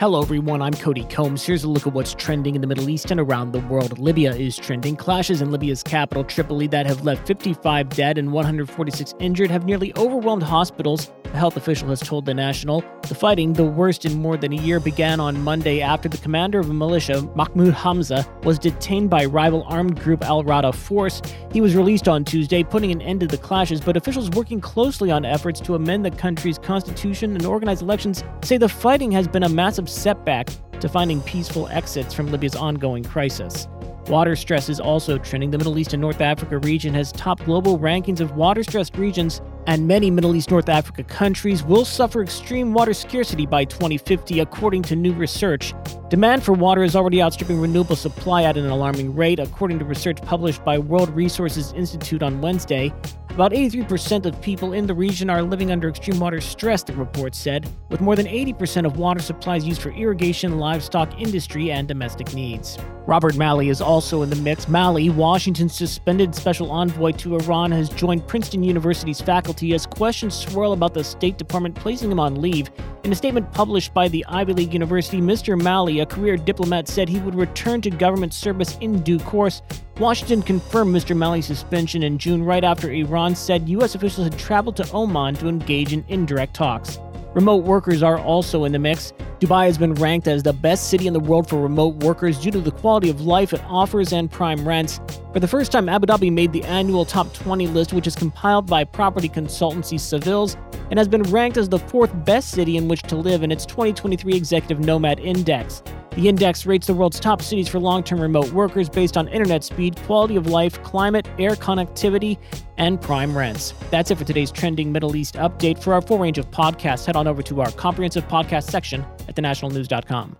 Hello, everyone. I'm Cody Combs. Here's a look at what's trending in the Middle East and around the world. Libya is trending. Clashes in Libya's capital, Tripoli, that have left 55 dead and 146 injured have nearly overwhelmed hospitals, a health official has told The National. The fighting, the worst in more than a year, began on Monday after the commander of a militia, Mahmoud Hamza, was detained by rival armed group Al Rada Force. He was released on Tuesday, putting an end to the clashes, but officials working closely on efforts to amend the country's constitution and organize elections say the fighting has been a massive setback to finding peaceful exits from Libya's ongoing crisis. Water stress is also trending. The Middle East and North Africa region has topped global rankings of water stressed regions, and many Middle East North Africa countries will suffer extreme water scarcity by 2050, according to new research. Demand for water is already outstripping renewable supply at an alarming rate, according to research published by World Resources Institute on Wednesday. About 83% of people in the region are living under extreme water stress, the report said, with more than 80% of water supplies used for irrigation, livestock industry, and domestic needs. Robert Malley is also in the mix. Malley, Washington's suspended special envoy to Iran, has joined Princeton University's faculty as questions swirl about the State Department placing him on leave. In a statement published by the Ivy League University, Mr. Malley, a career diplomat, said he would return to government service in due course. Washington confirmed Mr. Malley's suspension in June right after Iran said U.S. officials had traveled to Oman to engage in indirect talks. Remote workers are also in the mix. Dubai has been ranked as the best city in the world for remote workers due to the quality of life it offers and prime rents. For the first time, Abu Dhabi made the annual top 20 list, which is compiled by property consultancy Savills and has been ranked as the fourth best city in which to live in its 2023 Executive Nomad Index. The index rates the world's top cities for long term remote workers based on internet speed, quality of life, climate, air connectivity, and prime rents. That's it for today's trending Middle East update. For our full range of podcasts, head on over to our comprehensive podcast section at thenationalnews.com.